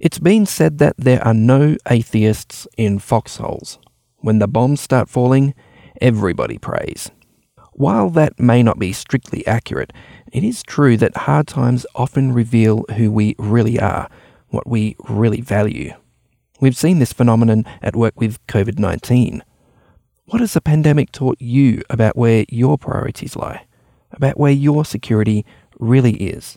It's been said that there are no atheists in foxholes. When the bombs start falling, everybody prays. While that may not be strictly accurate, it is true that hard times often reveal who we really are, what we really value. We've seen this phenomenon at work with COVID 19. What has the pandemic taught you about where your priorities lie, about where your security really is?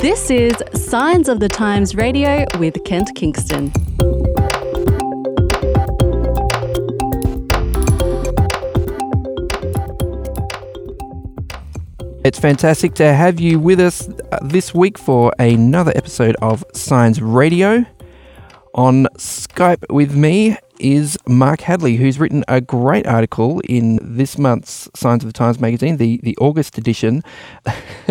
This is Signs of the Times Radio with Kent Kingston. It's fantastic to have you with us uh, this week for another episode of Signs Radio. On Skype with me is Mark Hadley, who's written a great article in this month's Signs of the Times magazine, the, the August edition.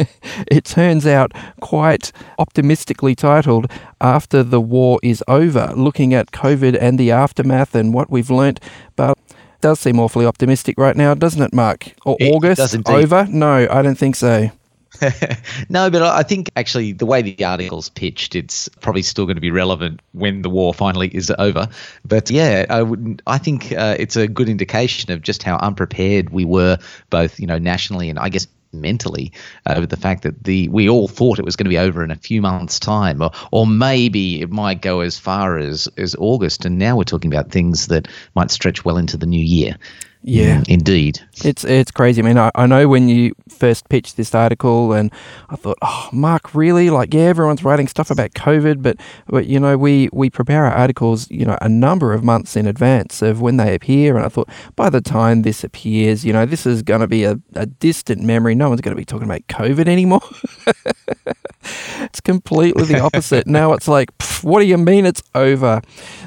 it turns out quite optimistically titled, After the War is Over, looking at COVID and the aftermath and what we've learnt. But does seem awfully optimistic right now, doesn't it, Mark? Or it August over? No, I don't think so. no, but I think actually the way the article's pitched, it's probably still going to be relevant when the war finally is over. But yeah, I would. I think uh, it's a good indication of just how unprepared we were, both you know nationally and I guess mentally over the fact that the we all thought it was going to be over in a few months time or or maybe it might go as far as as August and now we're talking about things that might stretch well into the new year yeah, indeed. It's it's crazy. I mean, I, I know when you first pitched this article, and I thought, oh, Mark, really? Like, yeah, everyone's writing stuff about COVID, but but you know, we we prepare our articles, you know, a number of months in advance of when they appear, and I thought by the time this appears, you know, this is going to be a, a distant memory. No one's going to be talking about COVID anymore. it's completely the opposite. now it's like, what do you mean it's over?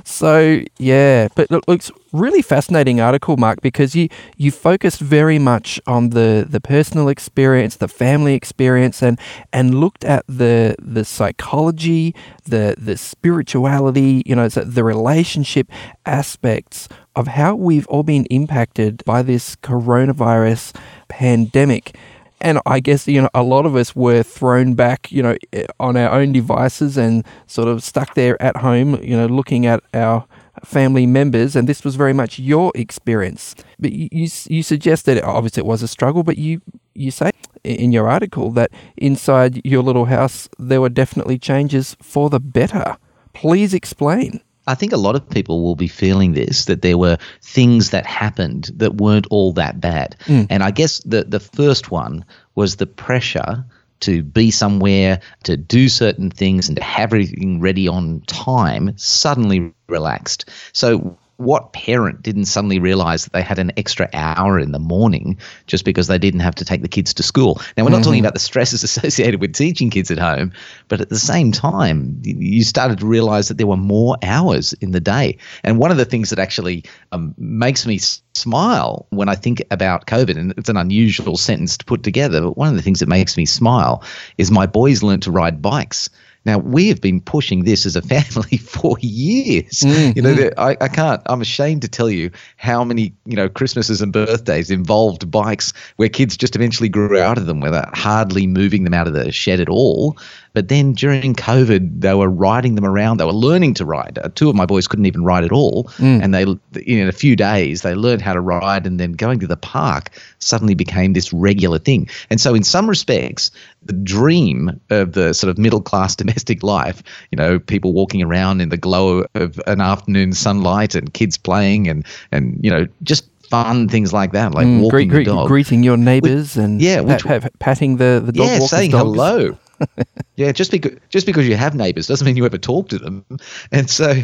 So yeah, but it looks really fascinating article, Mark, because you you focused very much on the the personal experience, the family experience, and and looked at the the psychology, the the spirituality, you know, the relationship aspects of how we've all been impacted by this coronavirus pandemic. And I guess you know a lot of us were thrown back, you know, on our own devices and sort of stuck there at home, you know, looking at our family members, and this was very much your experience. But you you, you suggest that obviously it was a struggle, but you you say in your article that inside your little house there were definitely changes for the better. Please explain. I think a lot of people will be feeling this that there were things that happened that weren't all that bad. Mm. And I guess the the first one was the pressure to be somewhere, to do certain things, and to have everything ready on time suddenly relaxed. So what parent didn't suddenly realize that they had an extra hour in the morning just because they didn't have to take the kids to school? Now, we're not mm-hmm. talking about the stresses associated with teaching kids at home, but at the same time, you started to realize that there were more hours in the day. And one of the things that actually um, makes me smile when I think about COVID, and it's an unusual sentence to put together, but one of the things that makes me smile is my boys learned to ride bikes. Now we have been pushing this as a family for years. Mm, you know, mm. I, I can't. I'm ashamed to tell you how many you know Christmases and birthdays involved bikes where kids just eventually grew out of them without hardly moving them out of the shed at all. But then during COVID, they were riding them around. They were learning to ride. Uh, two of my boys couldn't even ride at all, mm. and they in a few days they learned how to ride. And then going to the park suddenly became this regular thing. And so, in some respects, the dream of the sort of middle class domestic life, you know, people walking around in the glow of an afternoon sunlight and kids playing and and you know just fun things like that, like mm, walking the dog, greeting your neighbours, and yeah, which, pat, pat, patting the the dog, yeah, saying dogs. hello. yeah, just because just because you have neighbours doesn't mean you ever talk to them. And so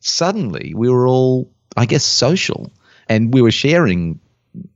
suddenly we were all, I guess, social, and we were sharing.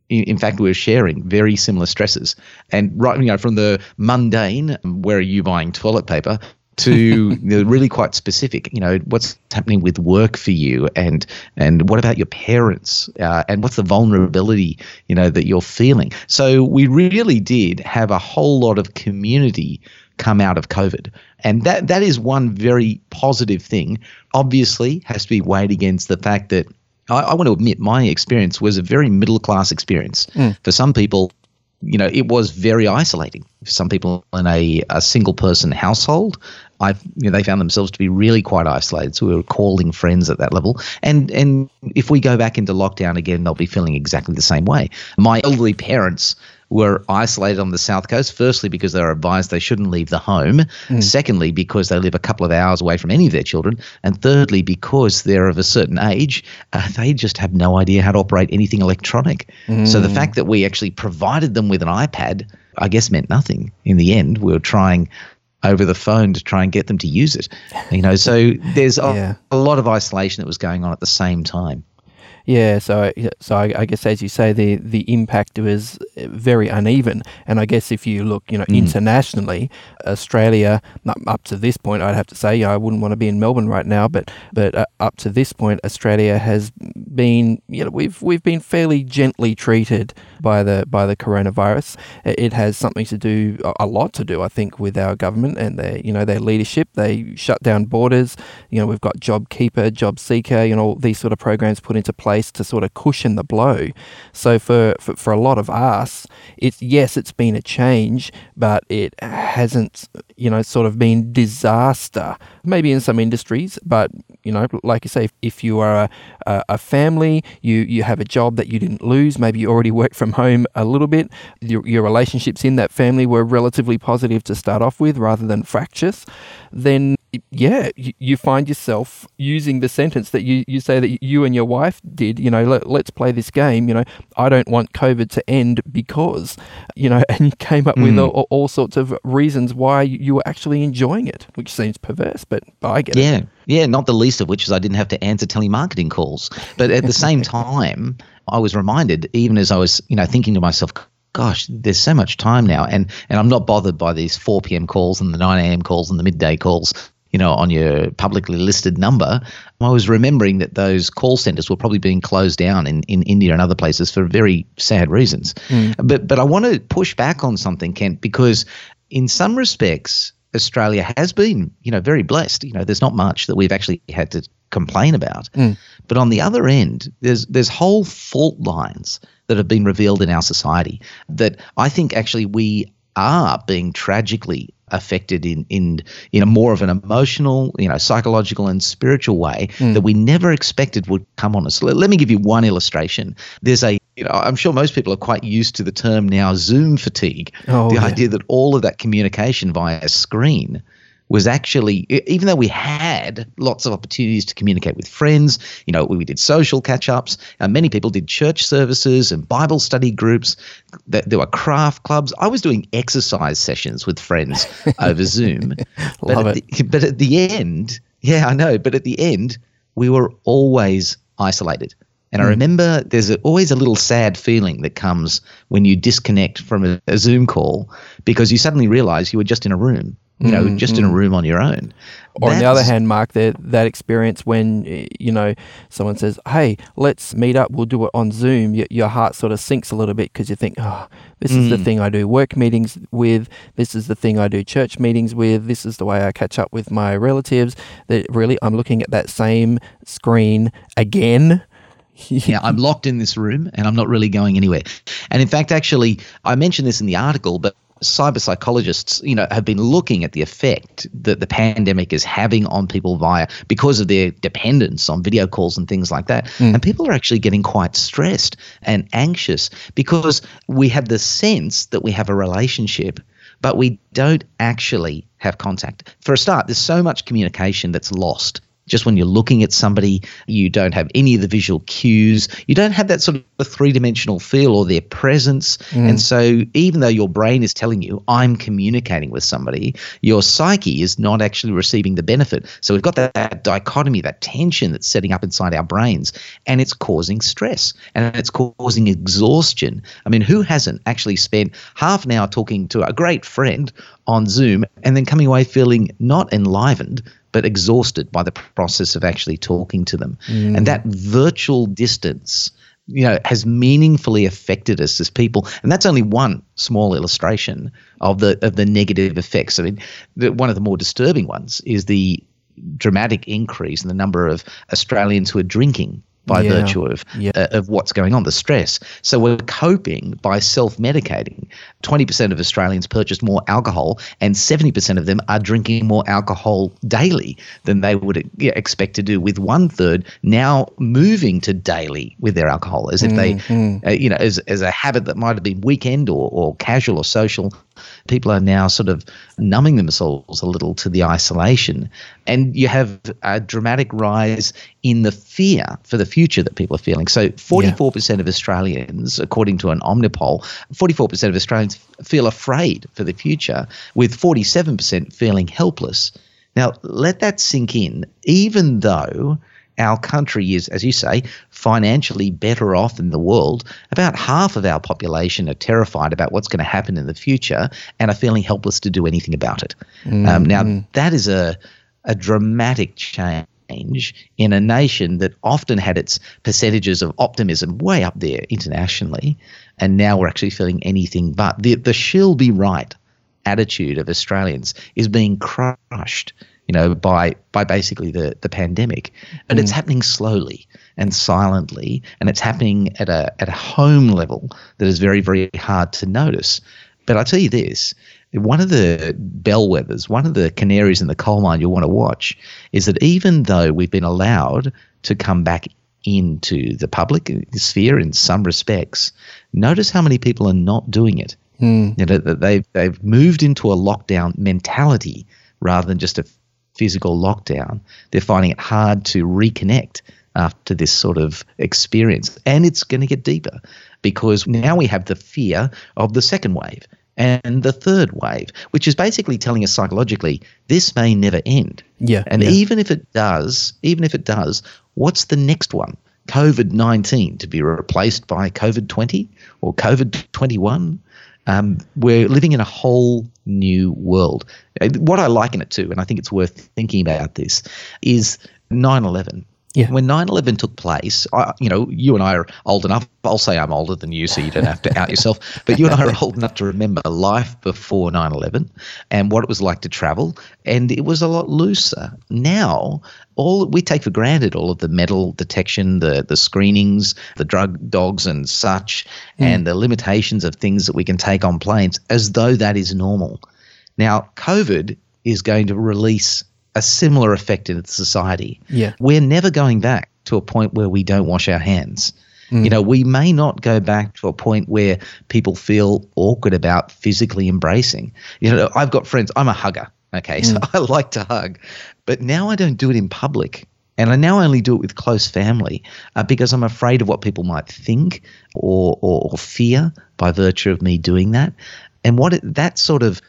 In fact, we were sharing very similar stresses, and right, you know, from the mundane, where are you buying toilet paper, to really quite specific. You know, what's happening with work for you, and and what about your parents, uh, and what's the vulnerability you know that you're feeling. So we really did have a whole lot of community come out of COVID. And that that is one very positive thing. Obviously, has to be weighed against the fact that I, I want to admit my experience was a very middle class experience. Mm. For some people, you know, it was very isolating. For some people in a, a single person household, I you know, they found themselves to be really quite isolated. So we were calling friends at that level. And and if we go back into lockdown again, they'll be feeling exactly the same way. My elderly parents were isolated on the south coast. Firstly, because they were advised they shouldn't leave the home. Mm. Secondly, because they live a couple of hours away from any of their children. And thirdly, because they're of a certain age, uh, they just have no idea how to operate anything electronic. Mm. So the fact that we actually provided them with an iPad, I guess, meant nothing in the end. We were trying over the phone to try and get them to use it. You know, so there's a, yeah. a lot of isolation that was going on at the same time. Yeah, so so I, I, guess as you say, the the impact was very uneven, and I guess if you look, you know, mm. internationally, Australia up to this point, I'd have to say, I wouldn't want to be in Melbourne right now, but but uh, up to this point, Australia has been, you know, we've we've been fairly gently treated by the by the coronavirus. It has something to do, a lot to do, I think, with our government and their you know their leadership. They shut down borders. You know, we've got JobKeeper, JobSeeker, you know, these sort of programs put into place place to sort of cushion the blow. So for, for, for a lot of us, it's yes, it's been a change, but it hasn't, you know, sort of been disaster. Maybe in some industries, but you know, like you say, if, if you are a, a, family, you, you have a job that you didn't lose, maybe you already work from home a little bit, your, your relationships in that family were relatively positive to start off with rather than fractious, then yeah, you, find yourself using the sentence that you, you say that you and your wife did, you know, let, let's play this game, you know, I don't want COVID to end because, you know, and you came up mm. with all, all, sorts of reasons why you were actually enjoying it, which seems perverse, but I get yeah. it. Yeah, yeah, not the least of which is I didn't have to answer telemarketing calls. But at the same time, I was reminded, even as I was, you know, thinking to myself, gosh, there's so much time now, and and I'm not bothered by these 4 p.m. calls and the 9 a.m. calls and the midday calls you know, on your publicly listed number, I was remembering that those call centers were probably being closed down in, in India and other places for very sad reasons. Mm. But but I want to push back on something, Kent, because in some respects, Australia has been, you know, very blessed. You know, there's not much that we've actually had to complain about. Mm. But on the other end, there's there's whole fault lines that have been revealed in our society that I think actually we are being tragically affected in in in a more of an emotional, you know, psychological and spiritual way mm. that we never expected would come on us. Let, let me give you one illustration. There's a you know, I'm sure most people are quite used to the term now Zoom fatigue. Oh, the yeah. idea that all of that communication via screen was actually, even though we had lots of opportunities to communicate with friends, you know, we did social catch ups, and many people did church services and Bible study groups. There were craft clubs. I was doing exercise sessions with friends over Zoom. Love but it. The, but at the end, yeah, I know, but at the end, we were always isolated. And I hmm. remember there's a, always a little sad feeling that comes when you disconnect from a, a Zoom call because you suddenly realize you were just in a room you know, mm, just mm. in a mm. room on your own. Or That's, on the other hand, Mark, that that experience when you know someone says, "Hey, let's meet up. We'll do it on Zoom." Your, your heart sort of sinks a little bit because you think, "Oh, this mm. is the mm. thing I do work meetings with. This is the thing I do church meetings with. This is the way I catch up with my relatives." That really, I'm looking at that same screen again. yeah, I'm locked in this room and I'm not really going anywhere. And in fact, actually, I mentioned this in the article, but cyber psychologists, you know, have been looking at the effect that the pandemic is having on people via because of their dependence on video calls and things like that. Mm. And people are actually getting quite stressed and anxious because we have the sense that we have a relationship, but we don't actually have contact. For a start, there's so much communication that's lost just when you're looking at somebody, you don't have any of the visual cues. You don't have that sort of three dimensional feel or their presence. Mm. And so, even though your brain is telling you, I'm communicating with somebody, your psyche is not actually receiving the benefit. So, we've got that, that dichotomy, that tension that's setting up inside our brains, and it's causing stress and it's causing exhaustion. I mean, who hasn't actually spent half an hour talking to a great friend on Zoom and then coming away feeling not enlivened, but exhausted by the process of actually talking to them. Mm. And that virtual distance, you know, has meaningfully affected us as people. And that's only one small illustration of the of the negative effects. I mean, the, one of the more disturbing ones is the dramatic increase in the number of Australians who are drinking by Yeah. virtue of Yeah. uh, of what's going on, the stress. So we're coping by self-medicating. Twenty percent of Australians purchase more alcohol, and seventy percent of them are drinking more alcohol daily than they would yeah, expect to do. With one third now moving to daily with their alcohol, as if they, uh, you know, as as a habit that might have been weekend or or casual or social. People are now sort of numbing themselves a little to the isolation, and you have a dramatic rise in the fear for the future that people are feeling. So, forty-four percent of Australians, according to an Omnipoll, forty-four percent of Australians feel afraid for the future, with forty-seven percent feeling helpless. Now, let that sink in. Even though our country is, as you say, financially better off than the world, about half of our population are terrified about what's going to happen in the future and are feeling helpless to do anything about it. Um, now, that is a, a dramatic change in a nation that often had its percentages of optimism way up there internationally, and now we're actually feeling anything but. The, the she'll be right attitude of Australians is being crushed, you know, by by basically the the pandemic, and it's mm. happening slowly and silently, and it's happening at a at a home level that is very very hard to notice. But I tell you this. One of the bellwethers, one of the canaries in the coal mine you'll want to watch is that even though we've been allowed to come back into the public sphere in some respects, notice how many people are not doing it. Hmm. You know, they've they've moved into a lockdown mentality rather than just a physical lockdown. They're finding it hard to reconnect after this sort of experience, and it's going to get deeper because now we have the fear of the second wave and the third wave, which is basically telling us psychologically this may never end. Yeah, and yeah. even if it does, even if it does, what's the next one? COVID 19 to be replaced by COVID 20 or COVID 21? Um, we're living in a whole new world. Uh, What I liken it to, and I think it's worth thinking about this, is 9 11. Yeah. When 9 11 took place, I, you know, you and I are old enough. I'll say I'm older than you, so you don't have to out yourself. But you and I are old enough to remember life before 9 11 and what it was like to travel. And it was a lot looser. Now, all we take for granted all of the metal detection, the, the screenings, the drug dogs and such, hmm. and the limitations of things that we can take on planes as though that is normal. Now, COVID is going to release a similar effect in society. Yeah. We're never going back to a point where we don't wash our hands. Mm. You know, we may not go back to a point where people feel awkward about physically embracing. You know, I've got friends, I'm a hugger. Okay, so Mm. I like to hug, but now I don't do it in public. And I now only do it with close family uh, because I'm afraid of what people might think or, or, or fear by virtue of me doing that. And what it, that sort of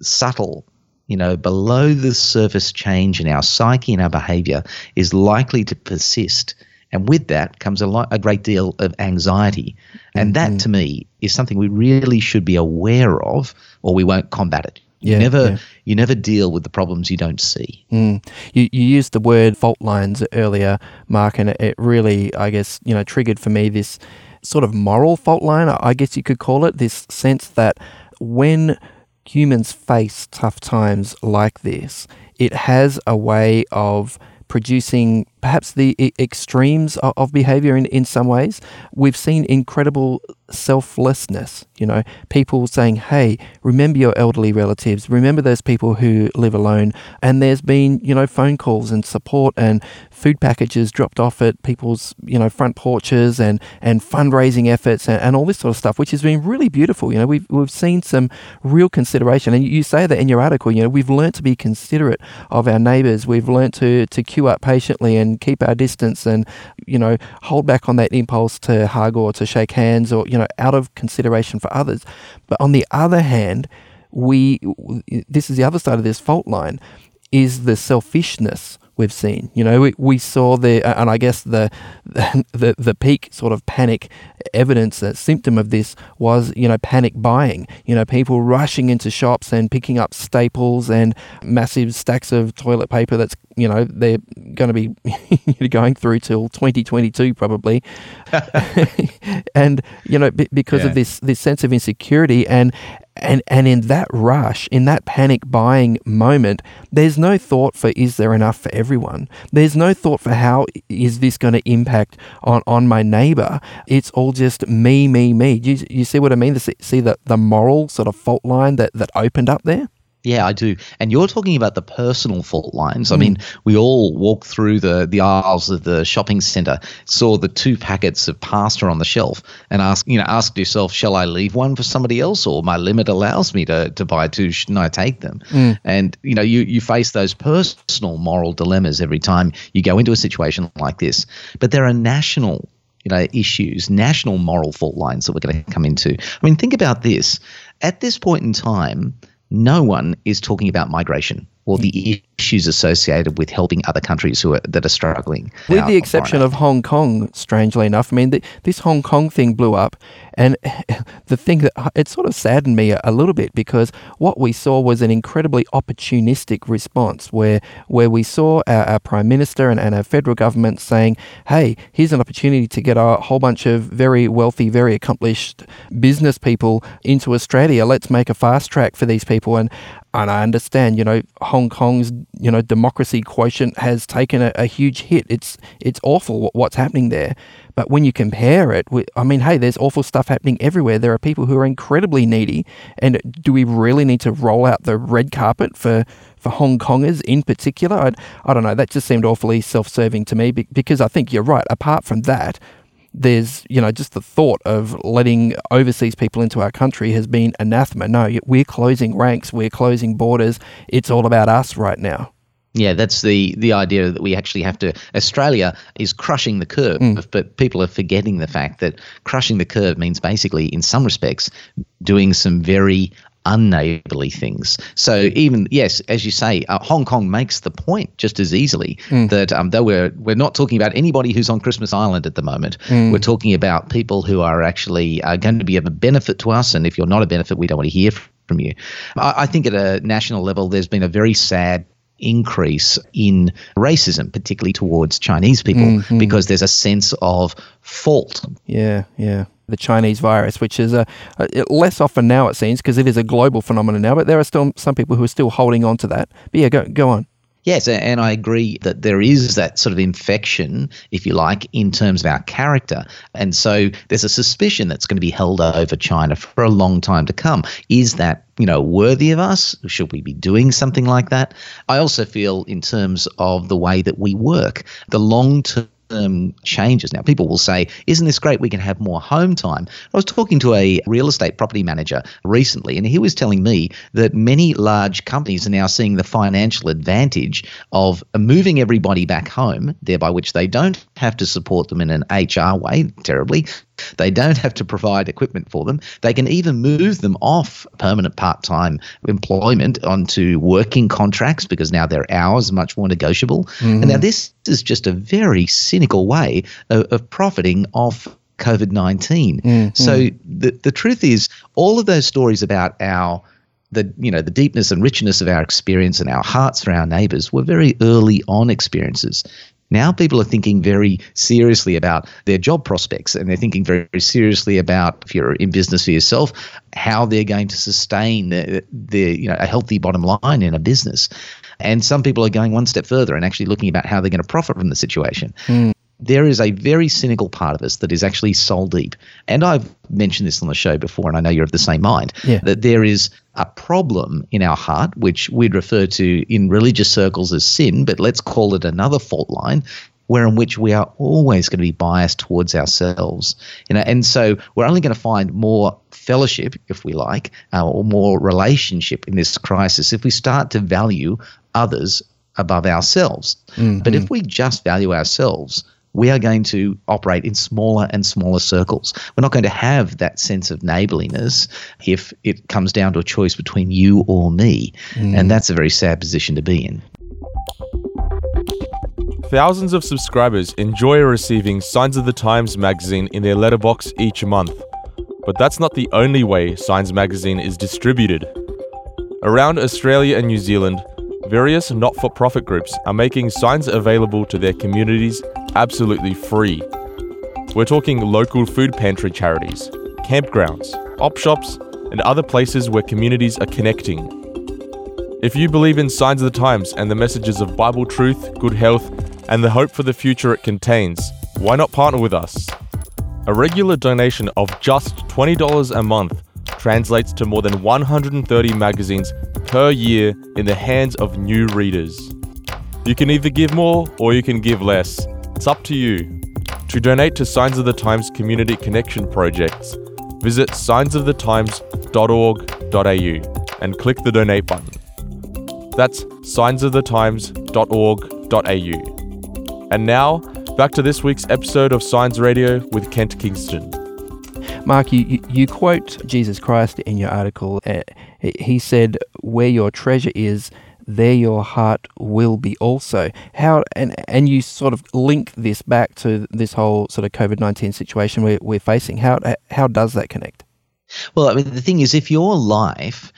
subtle, you know, below the surface change in our psyche and our behavior is likely to persist. And with that comes a, lot, a great deal of anxiety. And that to me is something we really should be aware of or we won't combat it. You Yeah, never yeah. you never deal with the problems you don't see. Mm. You, you used the word fault lines earlier, Mark, and it, it really, I guess, you know, triggered for me this sort of moral fault line, I guess you could call it, this sense that when humans face tough times like this, it has a way of producing perhaps the e- extremes of, of behavior in, in some ways. We've seen incredible selflessness, you know, people saying, hey, remember your elderly relatives, remember those people who live alone. And there's been, you know, phone calls and support and food packages dropped off at people's, you know, front porches and, and fundraising efforts and, and all this sort of stuff, which has been really beautiful. You know, we've, we've seen some real consideration. And you say that in your article, you know, we've learned to be considerate of our neighbours. We've learned to, to queue up patiently keep our distance and, you know, hold back on that impulse to hug or to shake hands or, you know, out of consideration for others. But on the other hand, we, this is the other side of this fault line, is the selfishness we've seen. You know, we, we saw the, and I guess the, the the peak sort of panic evidence, a symptom of this was, you know, panic buying. You know, people rushing into shops and picking up staples and massive stacks of toilet paper that's, you know, they're going to be going through till 2022 probably. and, you know, b- because Yeah. of this, this sense of insecurity and, And, and in that rush, in that panic buying moment, there's no thought for is there enough for everyone? There's no thought for how is this going to impact on, on my neighbor? It's all just me, me, me. You, you see what I mean? See the, the moral sort of fault line that, that opened up there? Yeah, I do. And you're talking about the personal fault lines. I mm. mean, we all walked through the, the aisles of the shopping centre, saw the two packets of pasta on the shelf, and asked, you know, asked yourself, shall I leave one for somebody else, or my limit allows me to, to buy two? Shouldn't I take them? Mm. And you know, you you face those personal moral dilemmas every time you go into a situation like this. But there are national you know issues, national moral fault lines that we're going to come into. I mean, think about this. At this point in time no one is talking about migration or the issues associated with helping other countries who are, that are struggling. With the exception of Hong Kong, strangely enough. I mean, the, this Hong Kong thing blew up, and the thing that it sort of saddened me a, a, little bit because what we saw was an incredibly opportunistic response where where we saw our, our prime minister and, and our federal government saying, "Hey, here's an opportunity to get a whole bunch of very wealthy, very accomplished business people into Australia. Let's make a fast track for these people." And and I understand, you know, Hong Kong's, you know, democracy quotient has taken a, a, huge hit. It's it's awful what's happening there. But when you compare it, with, I mean, hey, there's awful stuff happening everywhere. There are people who are incredibly needy, and do we really need to roll out the red carpet for for Hong Kongers in particular? I, I don't know. That just seemed awfully self-serving to me because I think you're right. Apart from that, there's, you know, just the thought of letting overseas people into our country has been anathema. No, we're closing ranks, we're closing borders. It's all about us right now. Yeah, that's the the idea that we actually have to. Australia is crushing the curve, mm. but people are forgetting the fact that crushing the curve means basically, in some respects, doing some very unneighborly things. So even yes, as you say, uh, Hong Kong makes the point just as easily mm. that um, though we're we're not talking about anybody who's on Christmas Island at the moment, mm. we're talking about people who are actually uh, going to be of a benefit to us. And if you're not a benefit, we don't want to hear from you. I, I think at a national level, there's been a very sad increase in racism, particularly towards Chinese people, mm-hmm. because there's a sense of fault. Yeah, yeah the Chinese virus, which is a, a less often now it seems because it is a global phenomenon now. But there are still some people who are still holding on to that. But yeah, go go on. Yes, and I agree that there is that sort of infection, if you like, in terms of our character. And so there's a suspicion that's going to be held over China for a long time to come. Is that, you know, worthy of us? Should we be doing something like that? I also feel, in terms of the way that we work, the long term um, changes. Now, people will say, Isn't this great? We can have more home time. I was talking to a real estate property manager recently, and he was telling me that many large companies are now seeing the financial advantage of moving everybody back home, thereby which they don't have to support them in an HR way terribly. They don't have to provide equipment for them. They can even move them off permanent part time employment onto working contracts because now their hours are much more negotiable. Mm-hmm. And now, this is just a very cynical way of, of profiting off COVID 19. Mm-hmm. So, the, the truth is, all of those stories about our the you know the deepness and richness of our experience and our hearts for our neighbors were very early on experiences now people are thinking very seriously about their job prospects and they're thinking very, very seriously about, if you're in business for yourself, how they're going to sustain their, their, you know, a healthy bottom line in a business. And some people are going one step further and actually looking about how they're going to profit from the situation. Mm there is a very cynical part of us that is actually soul deep. And I've mentioned this on the show before, and I know you're of the same mind, yeah. that there is a problem in our heart, which we'd refer to in religious circles as sin, but let's call it another fault line. Where in which we are always going to be biased towards ourselves, you know, and so we're only going to find more fellowship, if we like, uh, or more relationship in this crisis if we start to value others above ourselves. Mm-hmm. But if we just value ourselves, we are going to operate in smaller and smaller circles. We're not going to have that sense of neighborliness if it comes down to a choice between you or me. Mm. And that's a very sad position to be in. Thousands of subscribers enjoy receiving Signs of the Times magazine in their letterbox each month. But that's not the only way Signs magazine is distributed. Around Australia and New Zealand, various not for profit groups are making signs available to their communities absolutely free. We're talking local food pantry charities, campgrounds, op shops, and other places where communities are connecting. If you believe in Signs of the Times and the messages of Bible truth, good health, and the hope for the future it contains, why not partner with us? A regular donation of just $20 a month translates to more than 130 magazines per year in the hands of new readers. You can either give more or you can give less. It's up to you. To donate to Signs of the Times Community Connection projects, visit signsofthetimes.org.au and click the donate button. That's signsofthetimes.org.au. And now, back to this week's episode of Signs Radio with Kent Kingston. Mark, you, you quote Jesus Christ in your article. Uh, he said, Where your treasure is, there your heart will be also. How and and you sort of link this back to this whole sort of COVID nineteen situation we're, we're facing. How how does that connect? Well, I mean, the thing is, if your life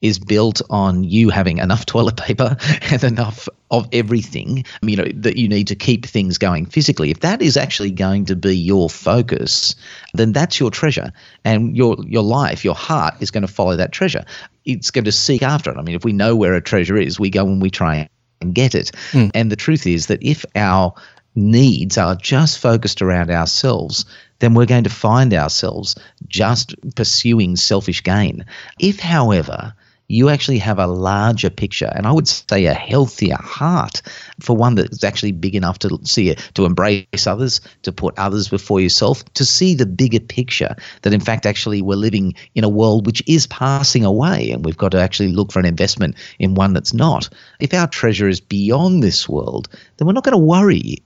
is built on you having enough toilet paper and enough of everything, you know, that you need to keep things going physically. If that is actually going to be your focus, then that's your treasure. And your your life, your heart is going to follow that treasure. It's going to seek after it. I mean, if we know where a treasure is, we go and we try and get it. Mm. And the truth is that if our needs are just focused around ourselves, then we're going to find ourselves just pursuing selfish gain. If, however, you actually have a larger picture, and I would say a healthier heart for one that's actually big enough to see it, to embrace others, to put others before yourself, to see the bigger picture that in fact actually we're living in a world which is passing away, and we've got to actually look for an investment in one that's not. If our treasure is beyond this world, then we're not going to worry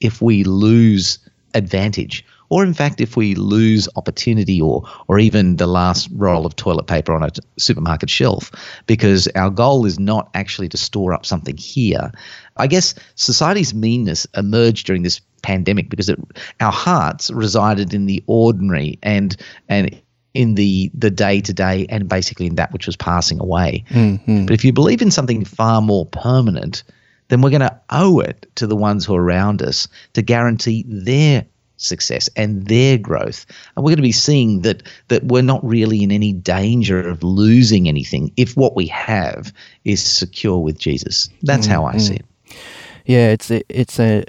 if we lose advantage or in fact if we lose opportunity or or even the last roll of toilet paper on a supermarket shelf because our goal is not actually to store up something here i guess society's meanness emerged during this pandemic because it, our hearts resided in the ordinary and and in the the day to day and basically in that which was passing away mm-hmm. but if you believe in something far more permanent then we're going to owe it to the ones who are around us to guarantee their success and their growth. And we're going to be seeing that that we're not really in any danger of losing anything if what we have is secure with Jesus. That's mm-hmm. how I see it. Yeah, it's a, it's a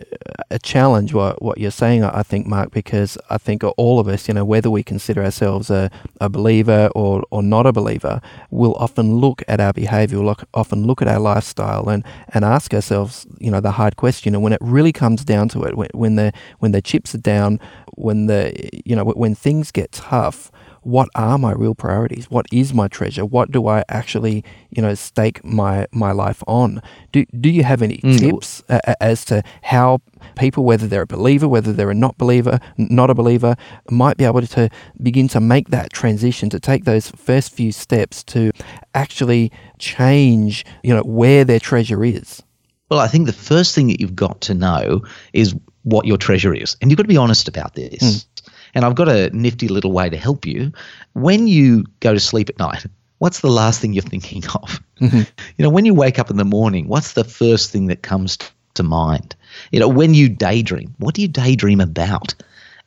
a challenge what what you're saying. I think, Mark, because I think all of us, you know, whether we consider ourselves a, a believer or or not a believer, will often look at our behaviour, look, often look at our lifestyle, and and ask ourselves, you know, the hard question. And when it really comes down to it, when, when the when the chips are down, when the you know when things get tough what are my real priorities? What is my treasure? What do I actually, you know, stake my my life on? Do do you have any mm. tips uh, as to how people, whether they're a believer, whether they're a not believer, not a believer, might be able to begin to make that transition, to take those first few steps to actually change, you know, where their treasure is? Well, I think the first thing that you've got to know is what your treasure is, and you've got to be honest about this. Mm. And I've got a nifty little way to help you. When you go to sleep at night, what's the last thing you're thinking of? Mm-hmm. You know, when you wake up in the morning, what's the first thing that comes to mind? You know, when you daydream, what do you daydream about?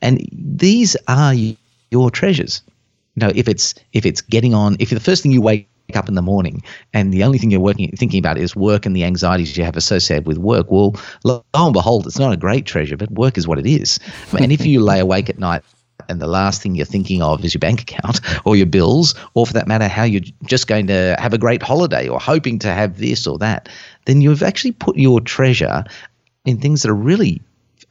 And these are your treasures. You know, if it's if it's getting on, if the first thing you wake up in the morning and the only thing you're working thinking about is work and the anxieties you have associated with work well lo and behold it's not a great treasure but work is what it is and if you lay awake at night and the last thing you're thinking of is your bank account or your bills, or for that matter, how you're just going to have a great holiday or hoping to have this or that, then you've actually put your treasure in things that are really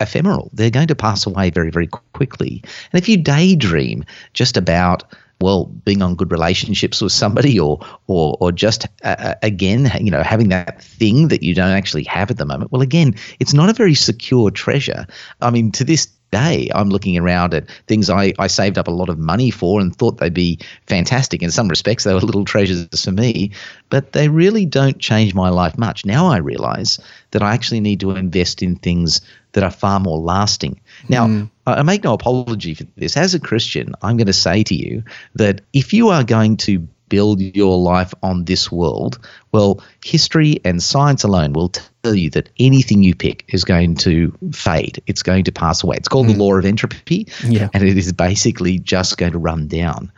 ephemeral. They're going to pass away very, very quickly. And if you daydream just about well, being on good relationships with somebody, or or or just uh, uh, again, you know, having that thing that you don't actually have at the moment. Well, again, it's not a very secure treasure. I mean, to this day, I'm looking around at things I, I saved up a lot of money for and thought they'd be fantastic. In some respects, they were little treasures for me, but they really don't change my life much. Now I realize that I actually need to invest in things that are far more lasting. Now, mm. I make no apology for this. As a Christian, I'm going to say to you that if you are going to build your life on this world, well, history and science alone will tell you that anything you pick is going to fade. It's going to pass away. It's called mm. the law of entropy, yeah. and it is basically just going to run down.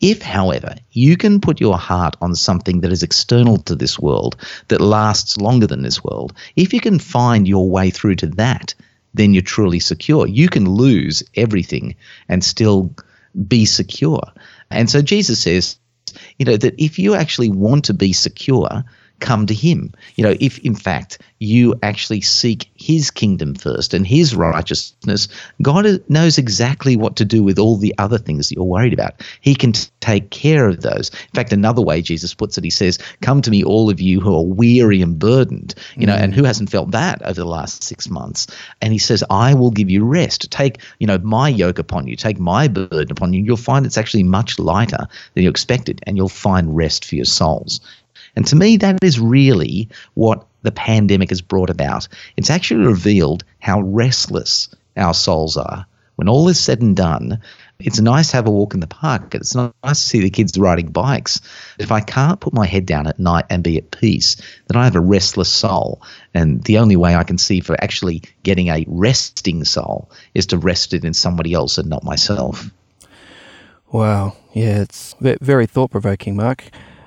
If, however, you can put your heart on something that is external to this world, that lasts longer than this world, if you can find your way through to that, then you're truly secure. You can lose everything and still be secure. And so Jesus says, you know, that if you actually want to be secure, come to him. You know, if in fact you actually seek his kingdom first and his righteousness, God knows exactly what to do with all the other things that you're worried about. He can t- take care of those. In fact, another way Jesus puts it, he says, Come to me, all of you who are weary and burdened, you know, mm. and who hasn't felt that over the last six months? And he says, I will give you rest. Take, you know, my yoke upon you, take my burden upon you. You'll find it's actually much lighter than you expected, and you'll find rest for your souls. And to me, that is really what the pandemic has brought about. It's actually revealed how restless our souls are. When all is said and done, it's nice to have a walk in the park. It's nice to see the kids riding bikes. If I can't put my head down at night and be at peace, then I have a restless soul. And the only way I can see for actually getting a resting soul is to rest it in somebody else and not myself. Wow. Yeah, it's very thought provoking, Mark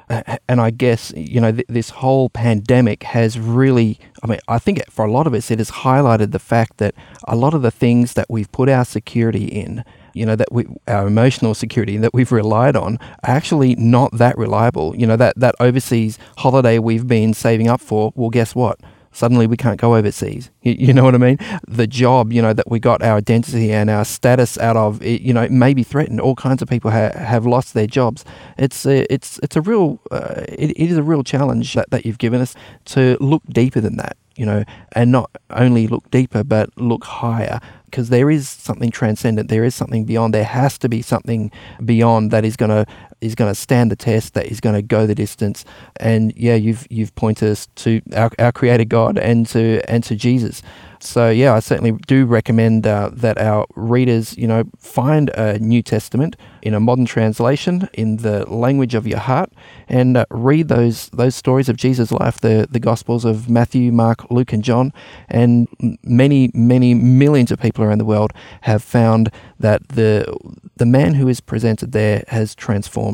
and I guess you know th- this whole pandemic has really I mean I think for a lot of us it has highlighted the fact that a lot of the things that we've put our security in you know that we our emotional security that we've relied on are actually not that reliable. You know that that overseas holiday we've been saving up for well guess what suddenly we can't go overseas. You, you, know what I mean? The job, you know, that we got our identity and our status out of, it, you know, may be threatened. All kinds of people ha- have lost their jobs. It's a, it's it's a real uh, it, it is a real challenge that, that you've given us to look deeper than that, you know, and not only look deeper but look higher because there is something transcendent. There is something beyond. There has to be something beyond that is going to is going to stand the test, that is going to go the distance. And yeah, you've you've pointed us to our, our Creator God and to and to Jesus. So yeah, I certainly do recommend uh, that our readers, you know, find a New Testament in a modern translation in the language of your heart, and uh, read those those stories of Jesus' life, the the Gospels of Matthew, Mark, Luke, and John, and many many millions of people around the world have found that the the man who is presented there has transformed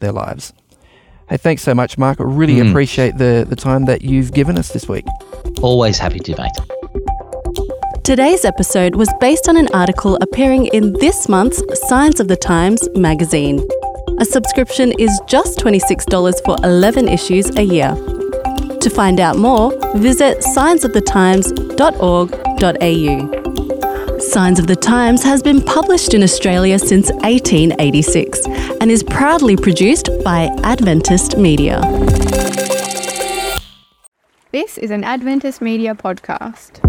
their lives. Hey, thanks so much, Mark. I really mm. appreciate the, the time that you've given us this week. Always happy to, mate. Today's episode was based on an article appearing in this month's Signs of the Times magazine. A subscription is just $26 for 11 issues a year. To find out more, visit signsofthetimes.org.au. Signs of the Times has been published in Australia since 1886 and is proudly produced by Adventist Media. This is an Adventist Media podcast.